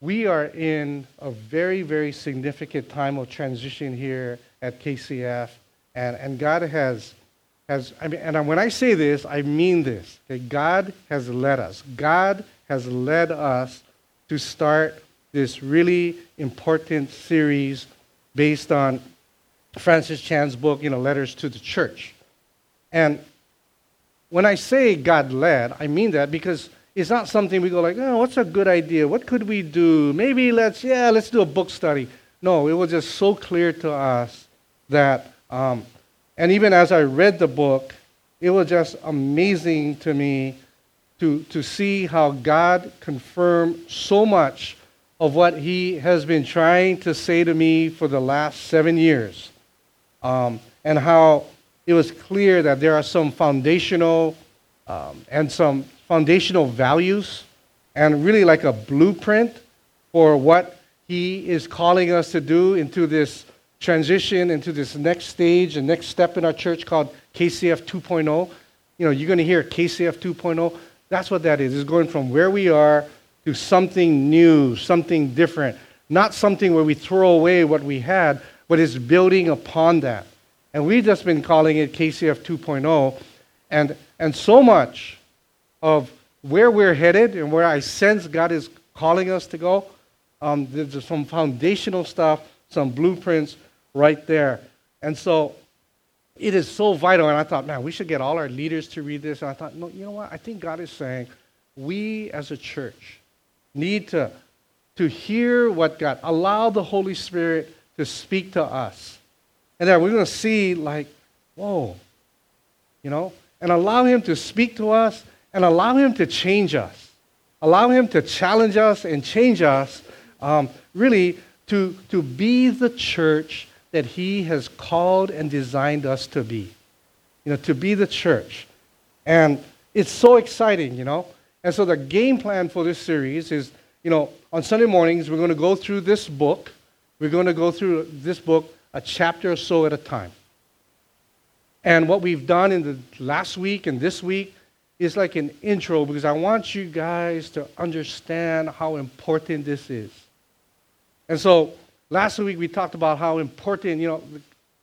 we are in a very, very significant time of transition here at KCF, and, and God has, has I mean, and when I say this, I mean this. Okay? God has led us. God has led us to start this really important series based on Francis Chan's book, you know, Letters to the Church. And when I say God led, I mean that because it's not something we go like, oh, what's a good idea? What could we do? Maybe let's, yeah, let's do a book study. No, it was just so clear to us that, um, and even as I read the book, it was just amazing to me to, to see how God confirmed so much of what He has been trying to say to me for the last seven years. Um, and how it was clear that there are some foundational um, and some foundational values and really like a blueprint for what he is calling us to do into this transition into this next stage and next step in our church called KCF 2.0. You know, you're going to hear KCF 2.0. That's what that is. It's going from where we are to something new, something different. Not something where we throw away what we had, but it's building upon that. And we've just been calling it KCF 2.0. And, and so much of where we're headed and where I sense God is calling us to go, um, there's some foundational stuff, some blueprints right there. And so it is so vital. And I thought, man, we should get all our leaders to read this. And I thought, no, you know what? I think God is saying we as a church need to, to hear what God, allow the Holy Spirit to speak to us. And then we're going to see, like, whoa, you know, and allow Him to speak to us and allow Him to change us. Allow Him to challenge us and change us, um, really, to, to be the church that He has called and designed us to be. You know, to be the church. And it's so exciting, you know. And so the game plan for this series is, you know, on Sunday mornings, we're going to go through this book. We're going to go through this book a chapter or so at a time. And what we've done in the last week and this week is like an intro because I want you guys to understand how important this is. And so last week we talked about how important, you know,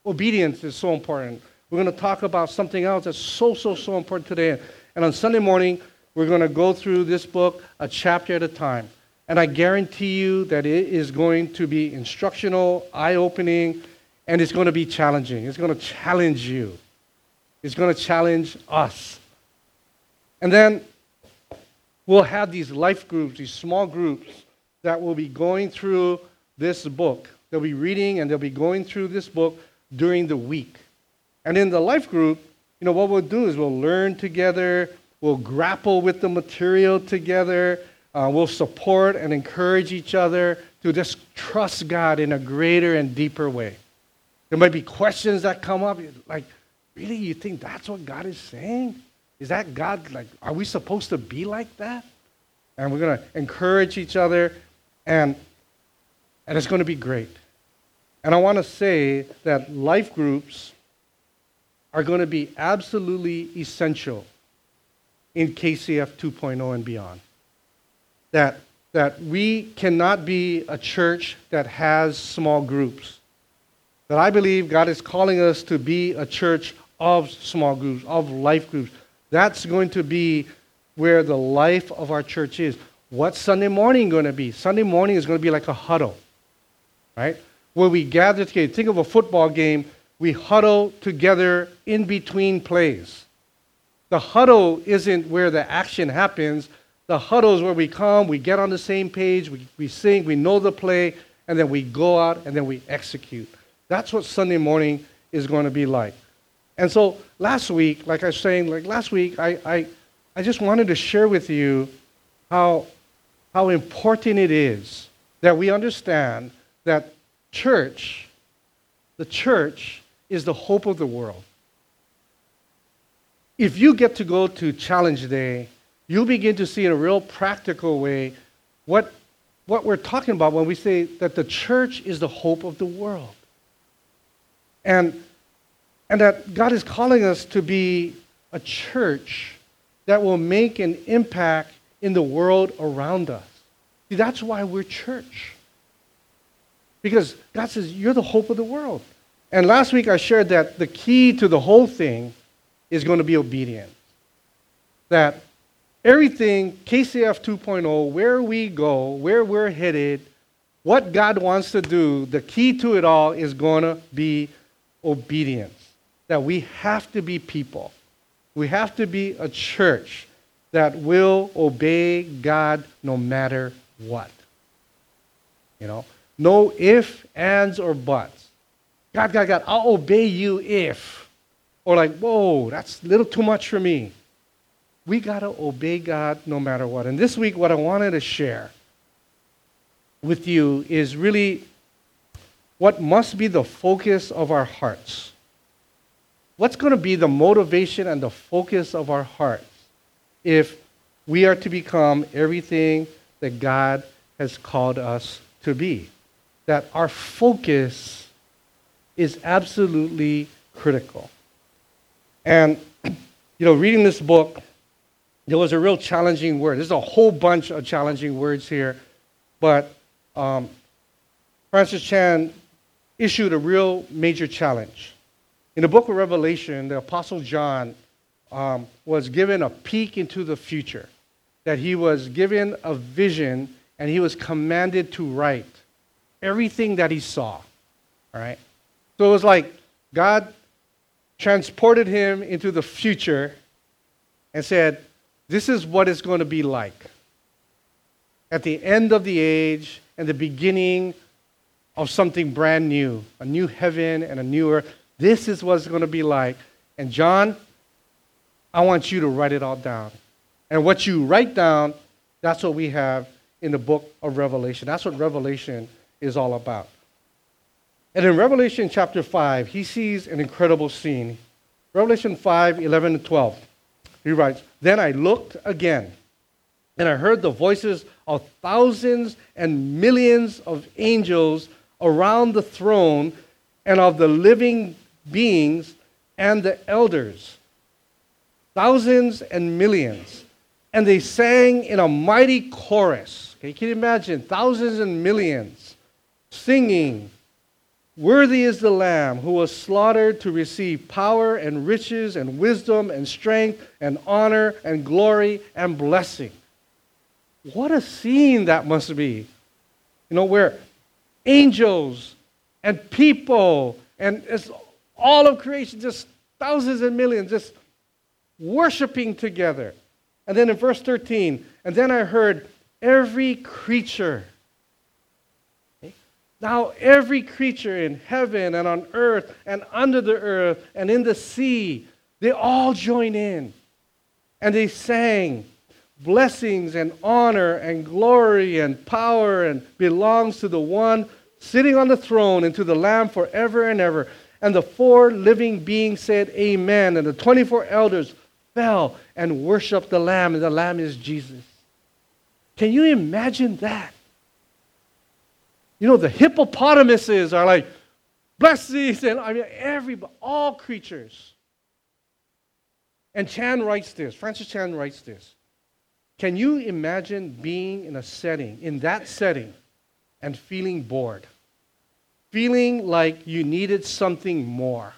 obedience is so important. We're going to talk about something else that's so, so, so important today. And on Sunday morning, we're going to go through this book a chapter at a time. And I guarantee you that it is going to be instructional, eye opening, and it's going to be challenging. It's going to challenge you, it's going to challenge us. And then we'll have these life groups, these small groups that will be going through this book. They'll be reading and they'll be going through this book during the week. And in the life group, you know, what we'll do is we'll learn together, we'll grapple with the material together, uh, we'll support and encourage each other to just trust God in a greater and deeper way. There might be questions that come up, like, really, you think that's what God is saying? Is that God, like, are we supposed to be like that? And we're going to encourage each other, and, and it's going to be great. And I want to say that life groups are going to be absolutely essential in KCF 2.0 and beyond. That, that we cannot be a church that has small groups. That I believe God is calling us to be a church of small groups, of life groups, that's going to be where the life of our church is. What's Sunday morning going to be? Sunday morning is going to be like a huddle, right? Where we gather together. Think of a football game. We huddle together in between plays. The huddle isn't where the action happens. The huddle is where we come, we get on the same page, we, we sing, we know the play, and then we go out and then we execute. That's what Sunday morning is going to be like. And so last week, like I was saying, like last week, I, I, I just wanted to share with you how, how important it is that we understand that church, the church, is the hope of the world. If you get to go to Challenge Day, you'll begin to see in a real practical way what, what we're talking about when we say that the church is the hope of the world. And and that God is calling us to be a church that will make an impact in the world around us. See, that's why we're church. Because God says, You're the hope of the world. And last week I shared that the key to the whole thing is going to be obedience. That everything, KCF 2.0, where we go, where we're headed, what God wants to do, the key to it all is going to be obedience. That we have to be people. We have to be a church that will obey God no matter what. You know, no if, ands, or buts. God, God, God, I'll obey you if. Or like, whoa, that's a little too much for me. We got to obey God no matter what. And this week, what I wanted to share with you is really what must be the focus of our hearts. What's going to be the motivation and the focus of our hearts if we are to become everything that God has called us to be? That our focus is absolutely critical. And, you know, reading this book, there was a real challenging word. There's a whole bunch of challenging words here, but um, Francis Chan issued a real major challenge. In the book of Revelation, the Apostle John um, was given a peek into the future, that he was given a vision and he was commanded to write everything that he saw. All right? So it was like God transported him into the future and said, This is what it's going to be like. At the end of the age and the beginning of something brand new, a new heaven and a new earth. This is what it's going to be like. And John, I want you to write it all down. And what you write down, that's what we have in the book of Revelation. That's what Revelation is all about. And in Revelation chapter 5, he sees an incredible scene. Revelation 5 11 and 12. He writes, Then I looked again, and I heard the voices of thousands and millions of angels around the throne and of the living beings and the elders. Thousands and millions. And they sang in a mighty chorus. Okay, can you imagine? Thousands and millions singing, Worthy is the Lamb who was slaughtered to receive power and riches and wisdom and strength and honor and glory and blessing. What a scene that must be. You know, where angels and people and it's all of creation, just thousands and millions, just worshiping together. And then in verse 13, and then I heard every creature. Now, every creature in heaven and on earth and under the earth and in the sea, they all join in. And they sang, Blessings and honor and glory and power and belongs to the one sitting on the throne and to the Lamb forever and ever. And the four living beings said, Amen. And the 24 elders fell and worshiped the Lamb, and the Lamb is Jesus. Can you imagine that? You know, the hippopotamuses are like, blessings, and I mean, every, all creatures. And Chan writes this, Francis Chan writes this. Can you imagine being in a setting, in that setting, and feeling bored, feeling like you needed something more,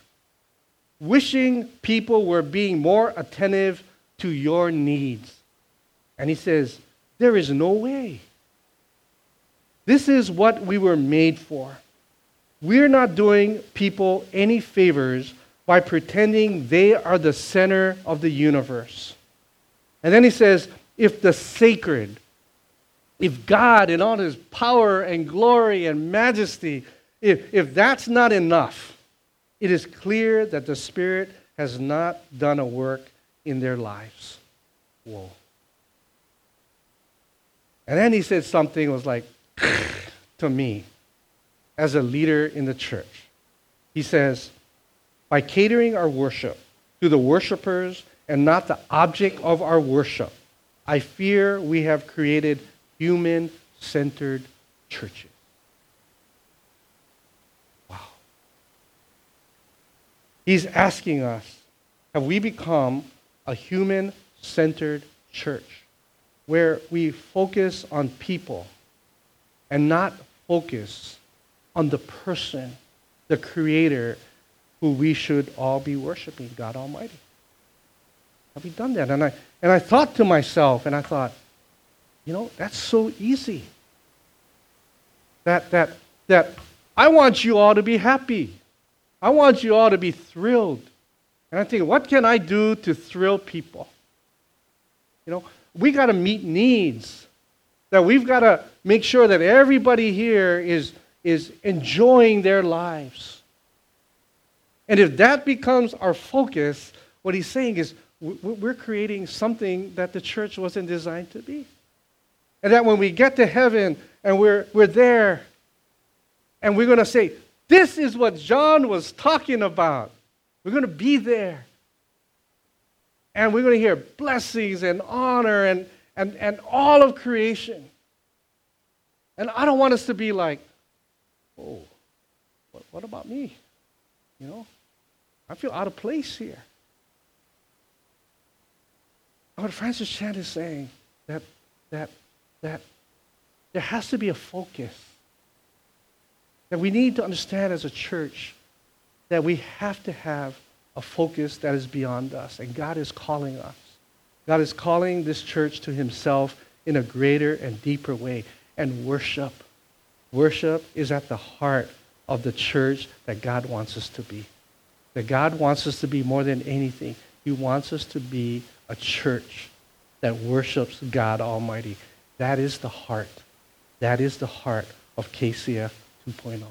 wishing people were being more attentive to your needs. And he says, There is no way. This is what we were made for. We're not doing people any favors by pretending they are the center of the universe. And then he says, if the sacred, if God in all his power and glory and majesty, if, if that's not enough, it is clear that the Spirit has not done a work in their lives. Whoa. And then he said something was like to me as a leader in the church. He says, by catering our worship to the worshipers and not the object of our worship, I fear we have created human centered churches. He's asking us have we become a human centered church where we focus on people and not focus on the person, the creator, who we should all be worshiping, God Almighty. Have we done that? And I, and I thought to myself, and I thought, you know, that's so easy. That, that, that I want you all to be happy. I want you all to be thrilled. And I think, what can I do to thrill people? You know, we got to meet needs. That we've got to make sure that everybody here is, is enjoying their lives. And if that becomes our focus, what he's saying is we're creating something that the church wasn't designed to be. And that when we get to heaven and we're, we're there, and we're going to say, This is what John was talking about. We're going to be there. And we're going to hear blessings and honor and, and, and all of creation. And I don't want us to be like, oh, what, what about me? You know, I feel out of place here. What Francis Chan is saying that that that there has to be a focus. That we need to understand as a church that we have to have a focus that is beyond us. And God is calling us. God is calling this church to Himself in a greater and deeper way. And worship. Worship is at the heart of the church that God wants us to be that God wants us to be more than anything. He wants us to be a church that worships God Almighty. That is the heart. That is the heart of KCF 2.0.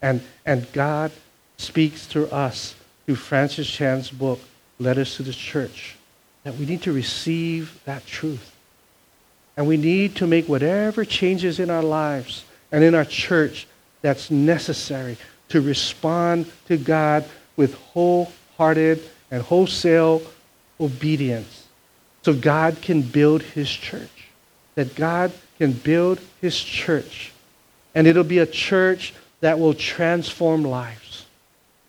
And, and God speaks to us through Francis Chan's book, Letters to the Church, that we need to receive that truth. And we need to make whatever changes in our lives and in our church that's necessary to respond to God with wholehearted and wholesale obedience so God can build his church. That God can build his church. And it'll be a church that will transform lives.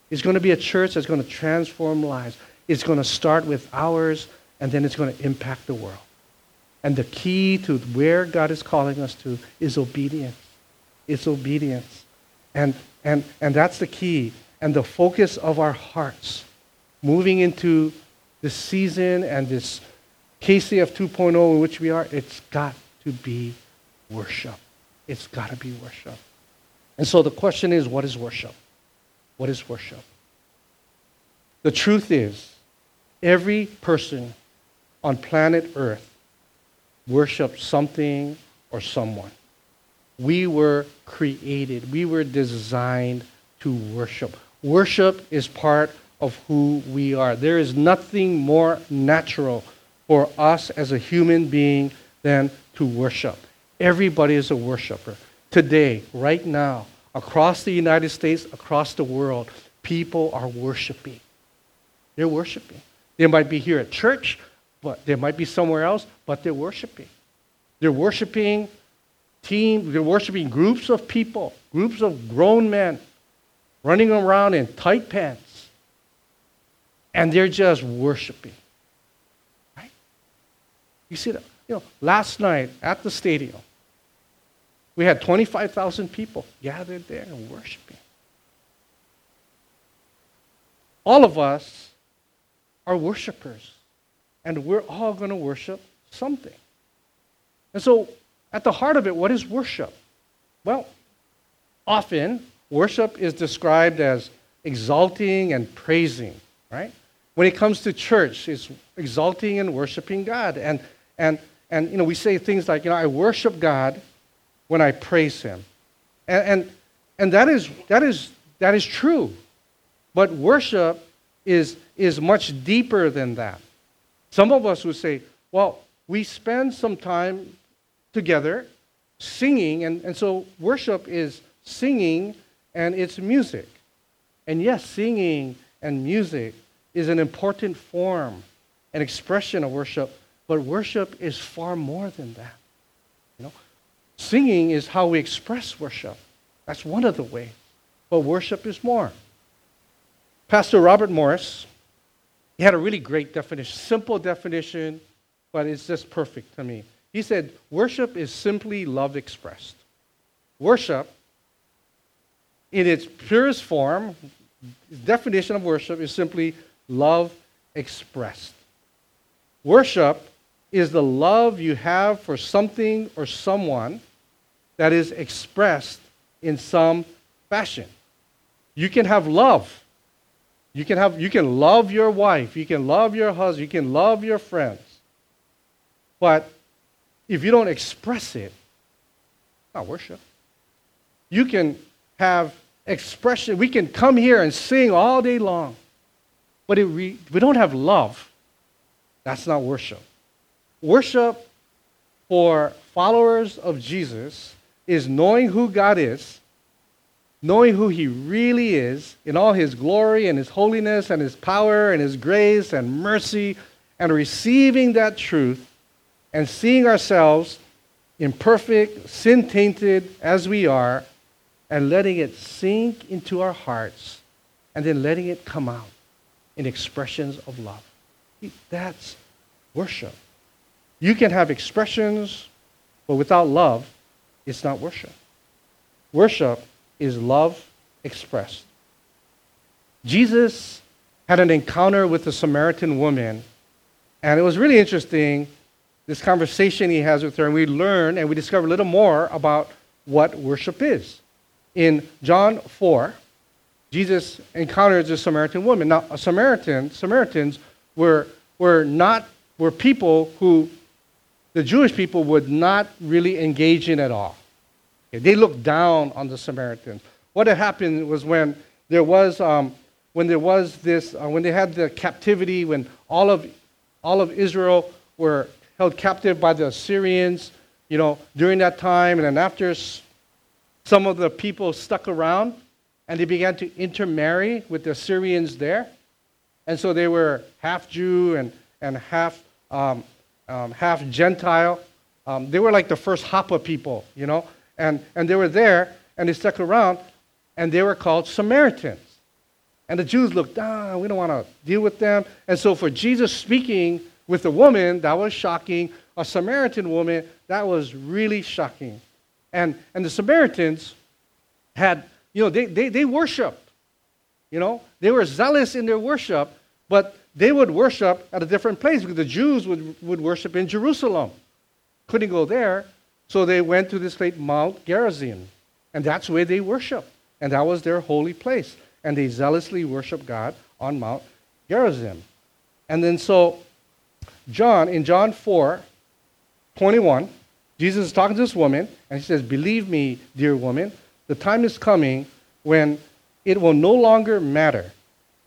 It's going to be a church that's going to transform lives. It's going to start with ours, and then it's going to impact the world. And the key to where God is calling us to is obedience. It's obedience. And and, and that's the key. And the focus of our hearts moving into this season and this KCF 2.0 in which we are, it's got to be worship. It's got to be worship. And so the question is what is worship? What is worship? The truth is, every person on planet Earth worships something or someone. We were created, we were designed to worship. Worship is part of who we are. There is nothing more natural for us as a human being than to worship. Everybody is a worshiper. Today, right now, across the United States, across the world, people are worshiping. They're worshiping. They might be here at church, but they might be somewhere else, but they're worshiping. They're worshiping team, they're worshiping groups of people, groups of grown men running around in tight pants. And they're just worshiping. Right? You see that? You know, last night at the stadium, we had 25,000 people gathered there and worshiping. All of us are worshipers, and we're all going to worship something. And so at the heart of it, what is worship? Well, often worship is described as exalting and praising, right? When it comes to church, it's exalting and worshiping God. And, and, and you know, we say things like, you know, I worship God when I praise Him. And, and, and that, is, that, is, that is true. But worship is, is much deeper than that. Some of us would say, well, we spend some time together singing. And, and so worship is singing and it's music. And yes, singing and music is an important form, an expression of worship, but worship is far more than that. Singing is how we express worship. That's one of the ways. But worship is more. Pastor Robert Morris, he had a really great definition, simple definition, but it's just perfect to me. He said, Worship is simply love expressed. worship, in its purest form, definition of worship is simply love expressed. Worship is the love you have for something or someone that is expressed in some fashion. You can have love. You can have you can love your wife, you can love your husband, you can love your friends. But if you don't express it, not worship. You can have expression. We can come here and sing all day long. But if we, we don't have love, that's not worship. Worship for followers of Jesus is knowing who God is, knowing who He really is in all His glory and His holiness and His power and His grace and mercy, and receiving that truth and seeing ourselves imperfect, sin tainted as we are, and letting it sink into our hearts and then letting it come out in expressions of love. That's worship. You can have expressions, but without love, it's not worship. Worship is love expressed. Jesus had an encounter with a Samaritan woman, and it was really interesting this conversation he has with her, and we learn and we discover a little more about what worship is. In John 4, Jesus encounters a Samaritan woman. Now, a Samaritan, Samaritans were, were not were people who the Jewish people would not really engage in at all. They looked down on the Samaritans. What had happened was when there was um, when there was this uh, when they had the captivity when all of all of Israel were held captive by the Assyrians, you know, during that time. And then after some of the people stuck around and they began to intermarry with the Assyrians there. And so they were half Jew and, and half, um, um, half Gentile. Um, they were like the first Hapa people, you know, and, and they were there and they stuck around and they were called Samaritans. And the Jews looked, ah, we don't want to deal with them. And so for Jesus speaking with a woman, that was shocking. A Samaritan woman, that was really shocking. And, and the Samaritans had, you know, they, they, they worshiped. You know, they were zealous in their worship, but they would worship at a different place because the Jews would, would worship in Jerusalem. Couldn't go there, so they went to this place, Mount Gerizim. And that's where they worshiped. And that was their holy place. And they zealously worshiped God on Mount Gerizim. And then so John, in John 4 21, Jesus is talking to this woman, and he says, Believe me, dear woman, the time is coming when it will no longer matter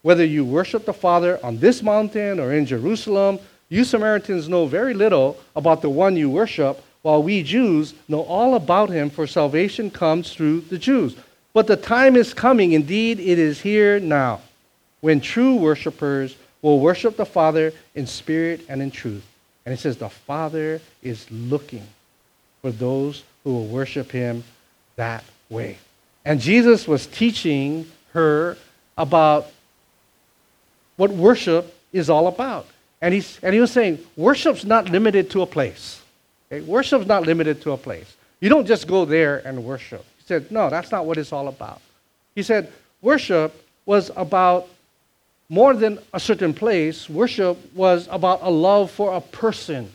whether you worship the Father on this mountain or in Jerusalem. You Samaritans know very little about the one you worship, while we Jews know all about him, for salvation comes through the Jews. But the time is coming, indeed, it is here now, when true worshippers will worship the Father in spirit and in truth. And it says the Father is looking for those who will worship him that way. And Jesus was teaching her about what worship is all about. And, he's, and he was saying, worship's not limited to a place. Okay? Worship's not limited to a place. You don't just go there and worship. He said, no, that's not what it's all about. He said, worship was about more than a certain place, worship was about a love for a person.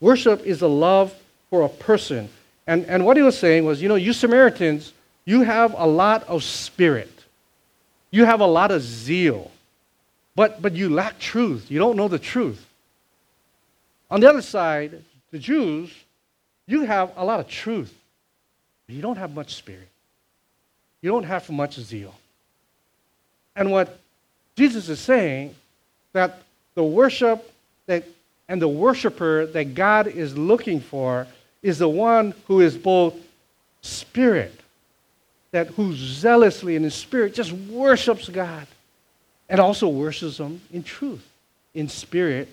Worship is a love for a person. And, and what he was saying was, you know, you Samaritans, you have a lot of spirit. You have a lot of zeal. But, but you lack truth. You don't know the truth. On the other side, the Jews, you have a lot of truth. But you don't have much spirit. You don't have much zeal. And what Jesus is saying that the worship that and the worshiper that God is looking for is the one who is both spirit, that who zealously in his spirit just worships God and also worships him in truth, in spirit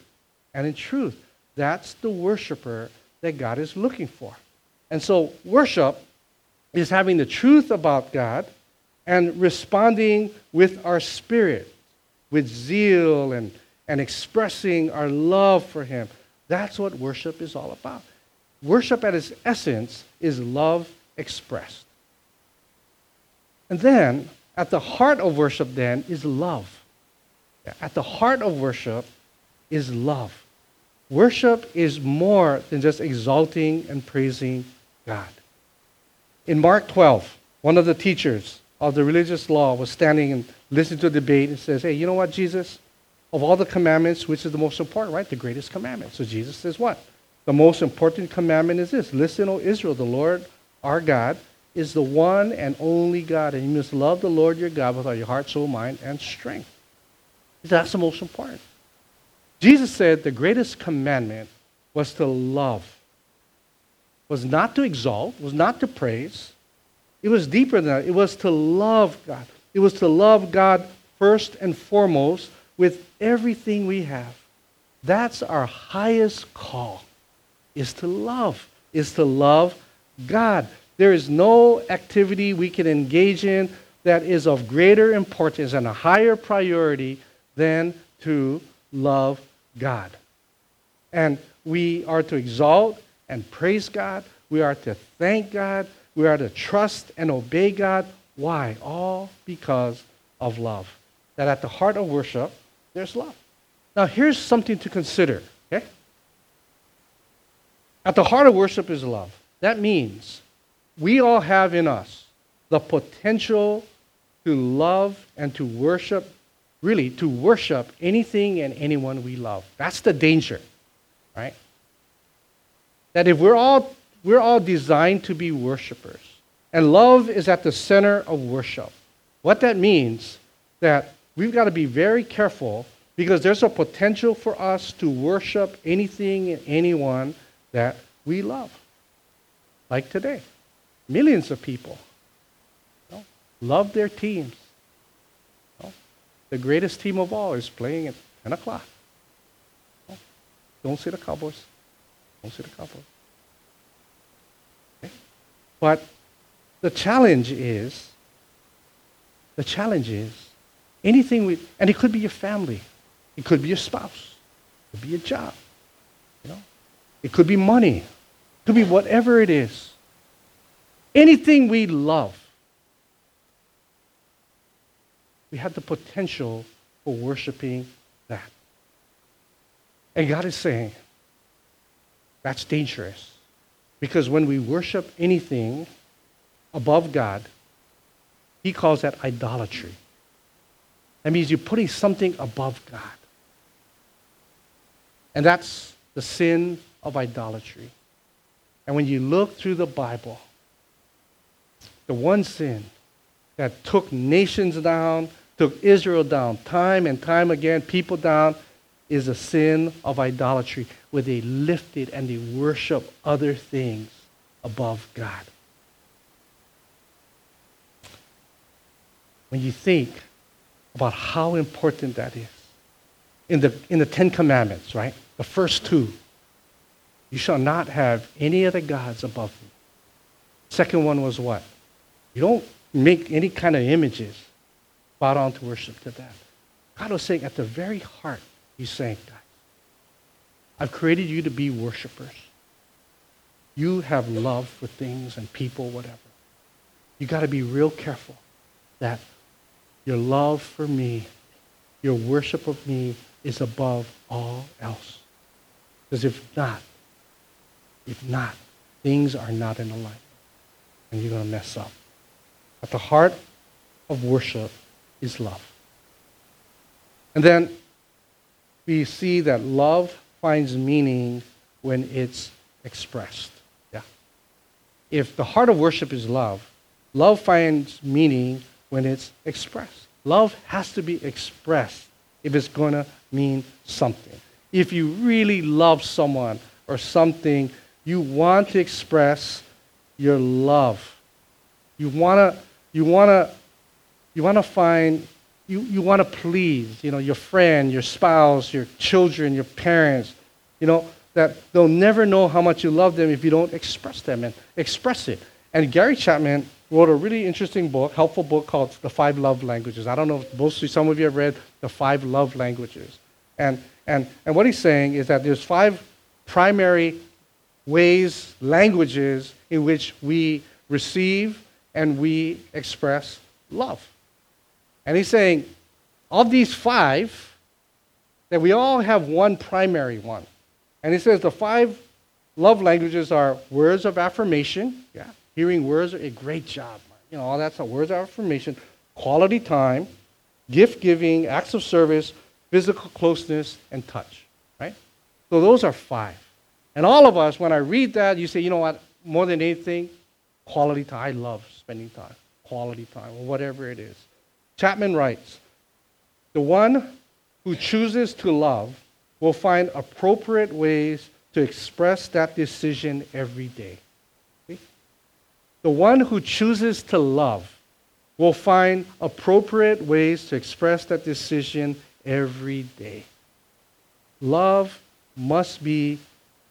and in truth. That's the worshiper that God is looking for. And so worship is having the truth about God and responding with our spirit with zeal and, and expressing our love for Him. That's what worship is all about. Worship at its essence is love expressed. And then, at the heart of worship, then, is love. At the heart of worship is love. Worship is more than just exalting and praising God. In Mark 12, one of the teachers of the religious law was standing and listening to a debate and says, Hey, you know what, Jesus? Of all the commandments, which is the most important, right? The greatest commandment. So Jesus says, What? The most important commandment is this Listen, O Israel, the Lord our God is the one and only God, and you must love the Lord your God with all your heart, soul, mind, and strength. That's the most important. Jesus said the greatest commandment was to love, was not to exalt, was not to praise. It was deeper than that. It was to love God. It was to love God first and foremost with everything we have. That's our highest call, is to love, is to love God. There is no activity we can engage in that is of greater importance and a higher priority than to love God. And we are to exalt and praise God. We are to thank God. We are to trust and obey God. Why? All because of love. That at the heart of worship, there's love. Now, here's something to consider, okay? At the heart of worship is love. That means we all have in us the potential to love and to worship, really, to worship anything and anyone we love. That's the danger, right? That if we're all, we're all designed to be worshipers, and love is at the center of worship, what that means that we've got to be very careful because there's a potential for us to worship anything and anyone that we love like today. Millions of people you know, love their teams. The greatest team of all is playing at 10 o'clock. Don't see the Cowboys. Don't see the Cowboys. Okay? But the challenge is, the challenge is, anything we, and it could be your family, it could be your spouse, it could be your job, you know, it could be money, it could be whatever it is. Anything we love, we have the potential for worshiping that. And God is saying, that's dangerous. Because when we worship anything above God, He calls that idolatry. That means you're putting something above God. And that's the sin of idolatry. And when you look through the Bible, the one sin that took nations down, took Israel down, time and time again, people down, is a sin of idolatry, where they lifted and they worship other things above God. When you think about how important that is, in the, in the Ten Commandments, right? The first two, you shall not have any other gods above me. Second one was what? You don't make any kind of images, bow down to worship to that. God was saying at the very heart, He's saying, guys, I've created you to be worshipers. You have love for things and people, whatever. You got to be real careful that your love for me, your worship of me, is above all else. Because if not, if not, things are not in alignment. And you're going to mess up. At the heart of worship is love. And then we see that love finds meaning when it's expressed. Yeah. If the heart of worship is love, love finds meaning when it's expressed. Love has to be expressed if it's going to mean something. If you really love someone or something, you want to express your love. You want to you want to you want to find you, you want to please, you know, your friend, your spouse, your children, your parents, you know, that they'll never know how much you love them if you don't express them and express it. And Gary Chapman wrote a really interesting book, helpful book called The Five Love Languages. I don't know if most some of you have read The Five Love Languages. And, and, and what he's saying is that there's five primary ways, languages in which we receive, and we express love. And he's saying, of these five, that we all have one primary one. And he says the five love languages are words of affirmation. Yeah, hearing words, are a great job. You know, all that's a words of affirmation, quality time, gift giving, acts of service, physical closeness, and touch. Right? So those are five. And all of us, when I read that, you say, you know what, more than anything, quality time. I love spending time, quality time, or whatever it is. Chapman writes The one who chooses to love will find appropriate ways to express that decision every day. See? The one who chooses to love will find appropriate ways to express that decision every day. Love must be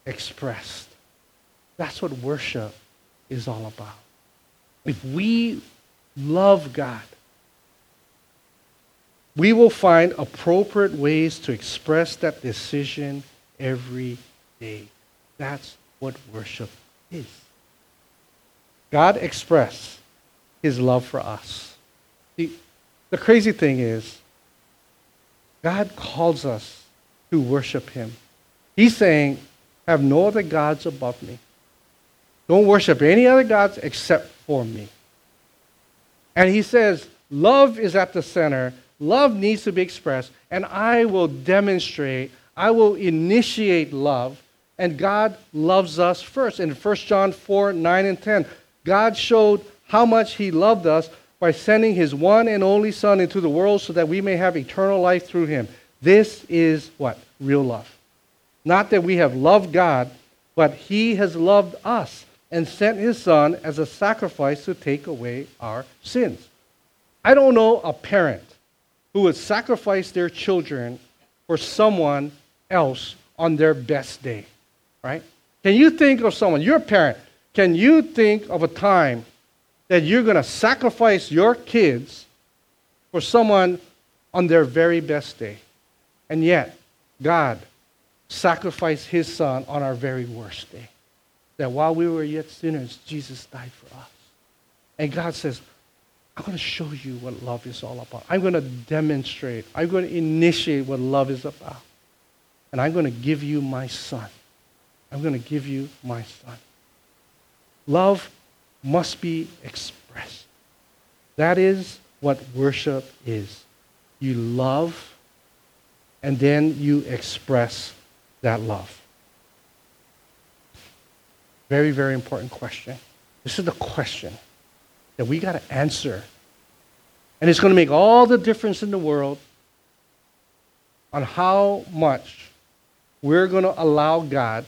expressed. That's what worship is all about. If we love God, we will find appropriate ways to express that decision every day. That's what worship is. God expressed his love for us. The, the crazy thing is, God calls us to worship him. He's saying, have no other gods above me. Don't worship any other gods except for me. And he says, love is at the center. Love needs to be expressed. And I will demonstrate, I will initiate love. And God loves us first. In 1 John 4 9 and 10, God showed how much he loved us by sending his one and only Son into the world so that we may have eternal life through him. This is what? Real love. Not that we have loved God, but He has loved us and sent His Son as a sacrifice to take away our sins. I don't know a parent who would sacrifice their children for someone else on their best day, right? Can you think of someone, you're parent, can you think of a time that you're going to sacrifice your kids for someone on their very best day? And yet, God sacrificed his son on our very worst day. That while we were yet sinners, Jesus died for us. And God says, I'm going to show you what love is all about. I'm going to demonstrate. I'm going to initiate what love is about. And I'm going to give you my son. I'm going to give you my son. Love must be expressed. That is what worship is. You love, and then you express that love? Very, very important question. This is the question that we got to answer. And it's going to make all the difference in the world on how much we're going to allow God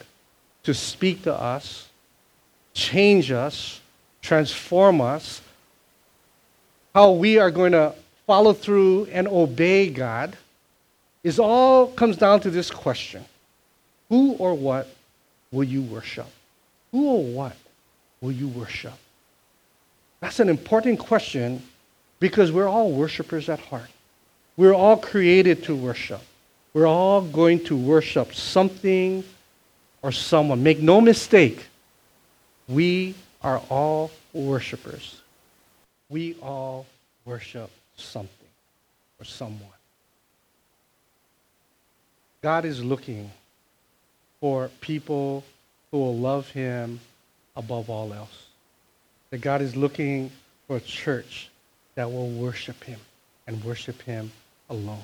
to speak to us, change us, transform us, how we are going to follow through and obey God is all comes down to this question. Who or what will you worship? Who or what will you worship? That's an important question because we're all worshipers at heart. We're all created to worship. We're all going to worship something or someone. Make no mistake, we are all worshipers. We all worship something or someone. God is looking for people who will love him above all else. That God is looking for a church that will worship him and worship him alone.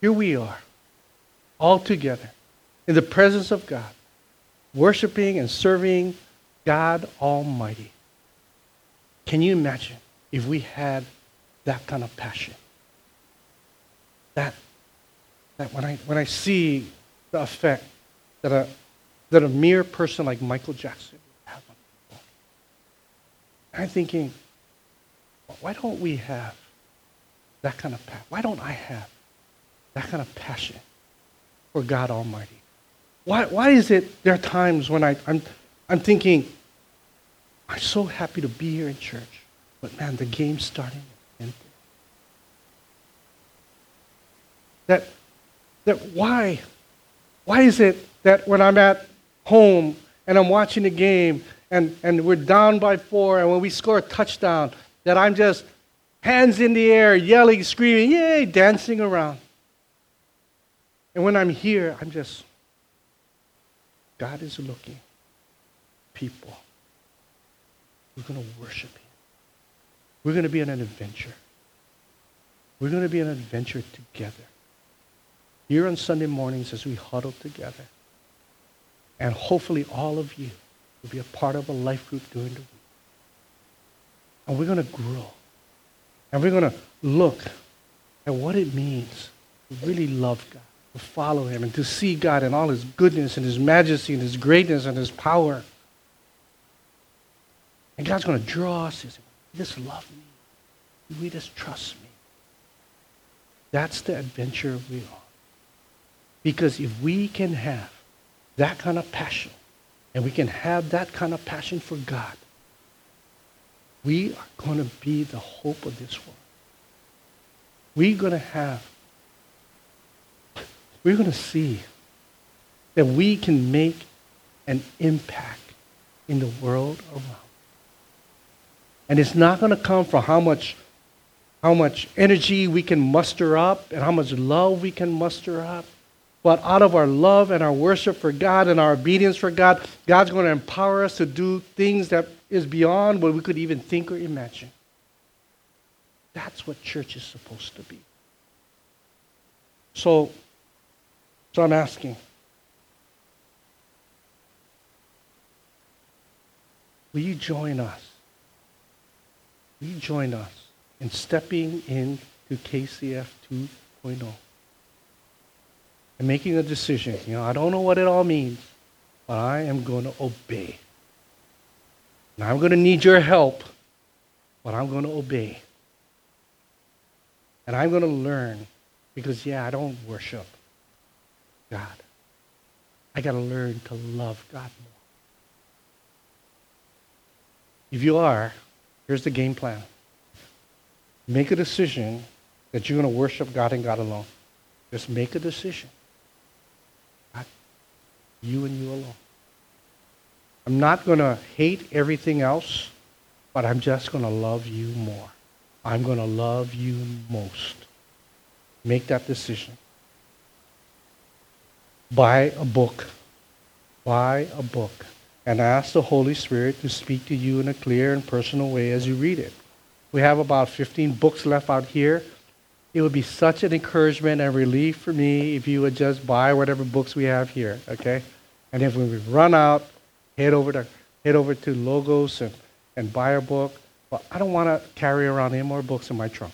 Here we are, all together, in the presence of God, worshiping and serving God Almighty. Can you imagine if we had that kind of passion? That, that when, I, when I see the effect that a, that a mere person like Michael Jackson would have on people. And I'm thinking, why don't we have that kind of passion? Why don't I have that kind of passion for God Almighty? Why, why is it there are times when I, I'm, I'm thinking, I'm so happy to be here in church, but man, the game's starting. That, that why why is it that when I'm at home and I'm watching a game and, and we're down by four, and when we score a touchdown, that I'm just hands in the air, yelling, screaming, yay, dancing around. And when I'm here, I'm just, God is looking. People. We're going to worship Him. We're going to be on an adventure. We're going to be on an adventure together. Here on Sunday mornings as we huddle together. And hopefully all of you will be a part of a life group during the week. And we're going to grow. And we're going to look at what it means to really love God, to follow Him, and to see God in all His goodness and His majesty and His greatness and His power. And God's going to draw us. He's just love me. We just trust me. That's the adventure we are. Because if we can have that kind of passion, and we can have that kind of passion for God, we are going to be the hope of this world. We're going to have, we're going to see that we can make an impact in the world around. And it's not going to come from how much, how much energy we can muster up and how much love we can muster up. But out of our love and our worship for God and our obedience for God, God's going to empower us to do things that is beyond what we could even think or imagine. That's what church is supposed to be. So, so I'm asking. Will you join us? Will you join us in stepping into KCF 2.0? And making a decision. You know, I don't know what it all means, but I am going to obey. And I'm going to need your help, but I'm going to obey. And I'm going to learn because, yeah, I don't worship God. I got to learn to love God more. If you are, here's the game plan. Make a decision that you're going to worship God and God alone. Just make a decision. You and you alone. I'm not going to hate everything else, but I'm just going to love you more. I'm going to love you most. Make that decision. Buy a book. Buy a book. And ask the Holy Spirit to speak to you in a clear and personal way as you read it. We have about 15 books left out here. It would be such an encouragement and relief for me if you would just buy whatever books we have here, okay? And if we run out, head over to head over to Logos and, and buy a book. Well, I don't want to carry around any more books in my trunk.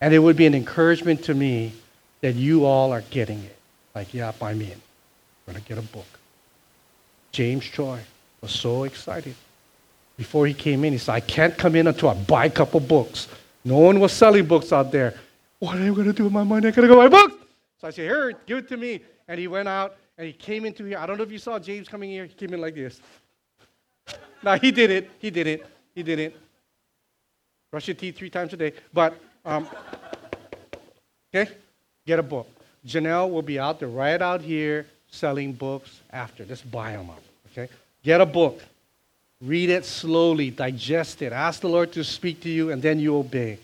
And it would be an encouragement to me that you all are getting it. Like, yeah, I'm in. I'm going to get a book. James Choi was so excited. Before he came in, he said, I can't come in until I buy a couple books. No one was selling books out there. What am I going to do with my money? I got to go buy books. So I said, here, give it to me. And he went out and he came into here. I don't know if you saw James coming here. He came in like this. now, he did it. He did it. He did it. Brush your teeth three times a day. But, um, okay, get a book. Janelle will be out there right out here selling books after. Just buy them up, okay? Get a book. Read it slowly, digest it. Ask the Lord to speak to you, and then you obey.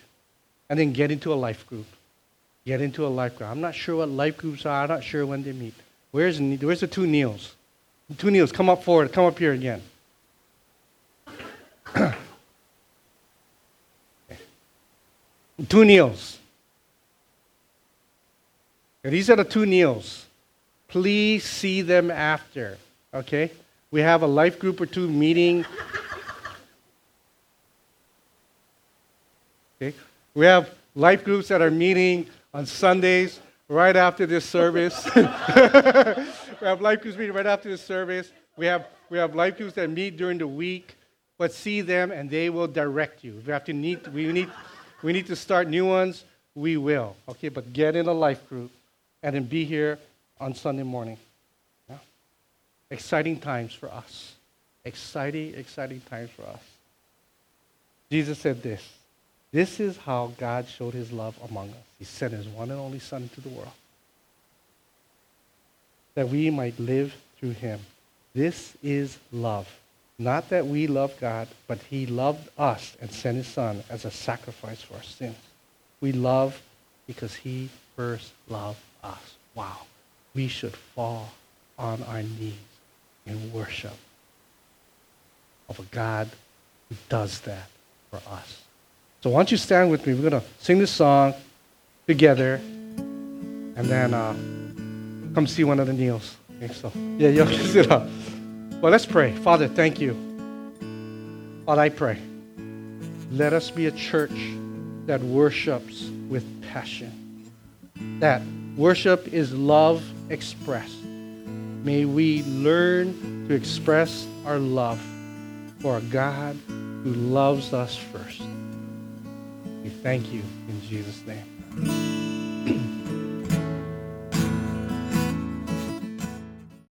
And then get into a life group. Get into a life group. I'm not sure what life groups are. I'm not sure when they meet. Where's, where's the two Neils? two Neils, come up forward. Come up here again. two Neils. These are the two Neils. Please see them after. Okay? We have a life group or two meeting. Okay? We have life groups that are meeting on Sundays right after this service. we have life groups meeting right after this service. We have, we have life groups that meet during the week, but see them and they will direct you. If we have to need, we need, we need to start new ones, we will. Okay, but get in a life group and then be here on Sunday morning. Exciting times for us. Exciting, exciting times for us. Jesus said this this is how God showed his love among us. He sent his one and only Son into the world that we might live through him. This is love. Not that we love God, but He loved us and sent His Son as a sacrifice for our sins. We love because He first loved us. Wow. We should fall on our knees in worship of a God who does that for us. So why don't you stand with me? We're going to sing this song together and then uh, come see one of the Neils. Okay, so, yeah, you can sit up. Well, let's pray. Father, thank you. Father, I pray. Let us be a church that worships with passion. That worship is love expressed. May we learn to express our love for a God who loves us first. We thank you in Jesus' name.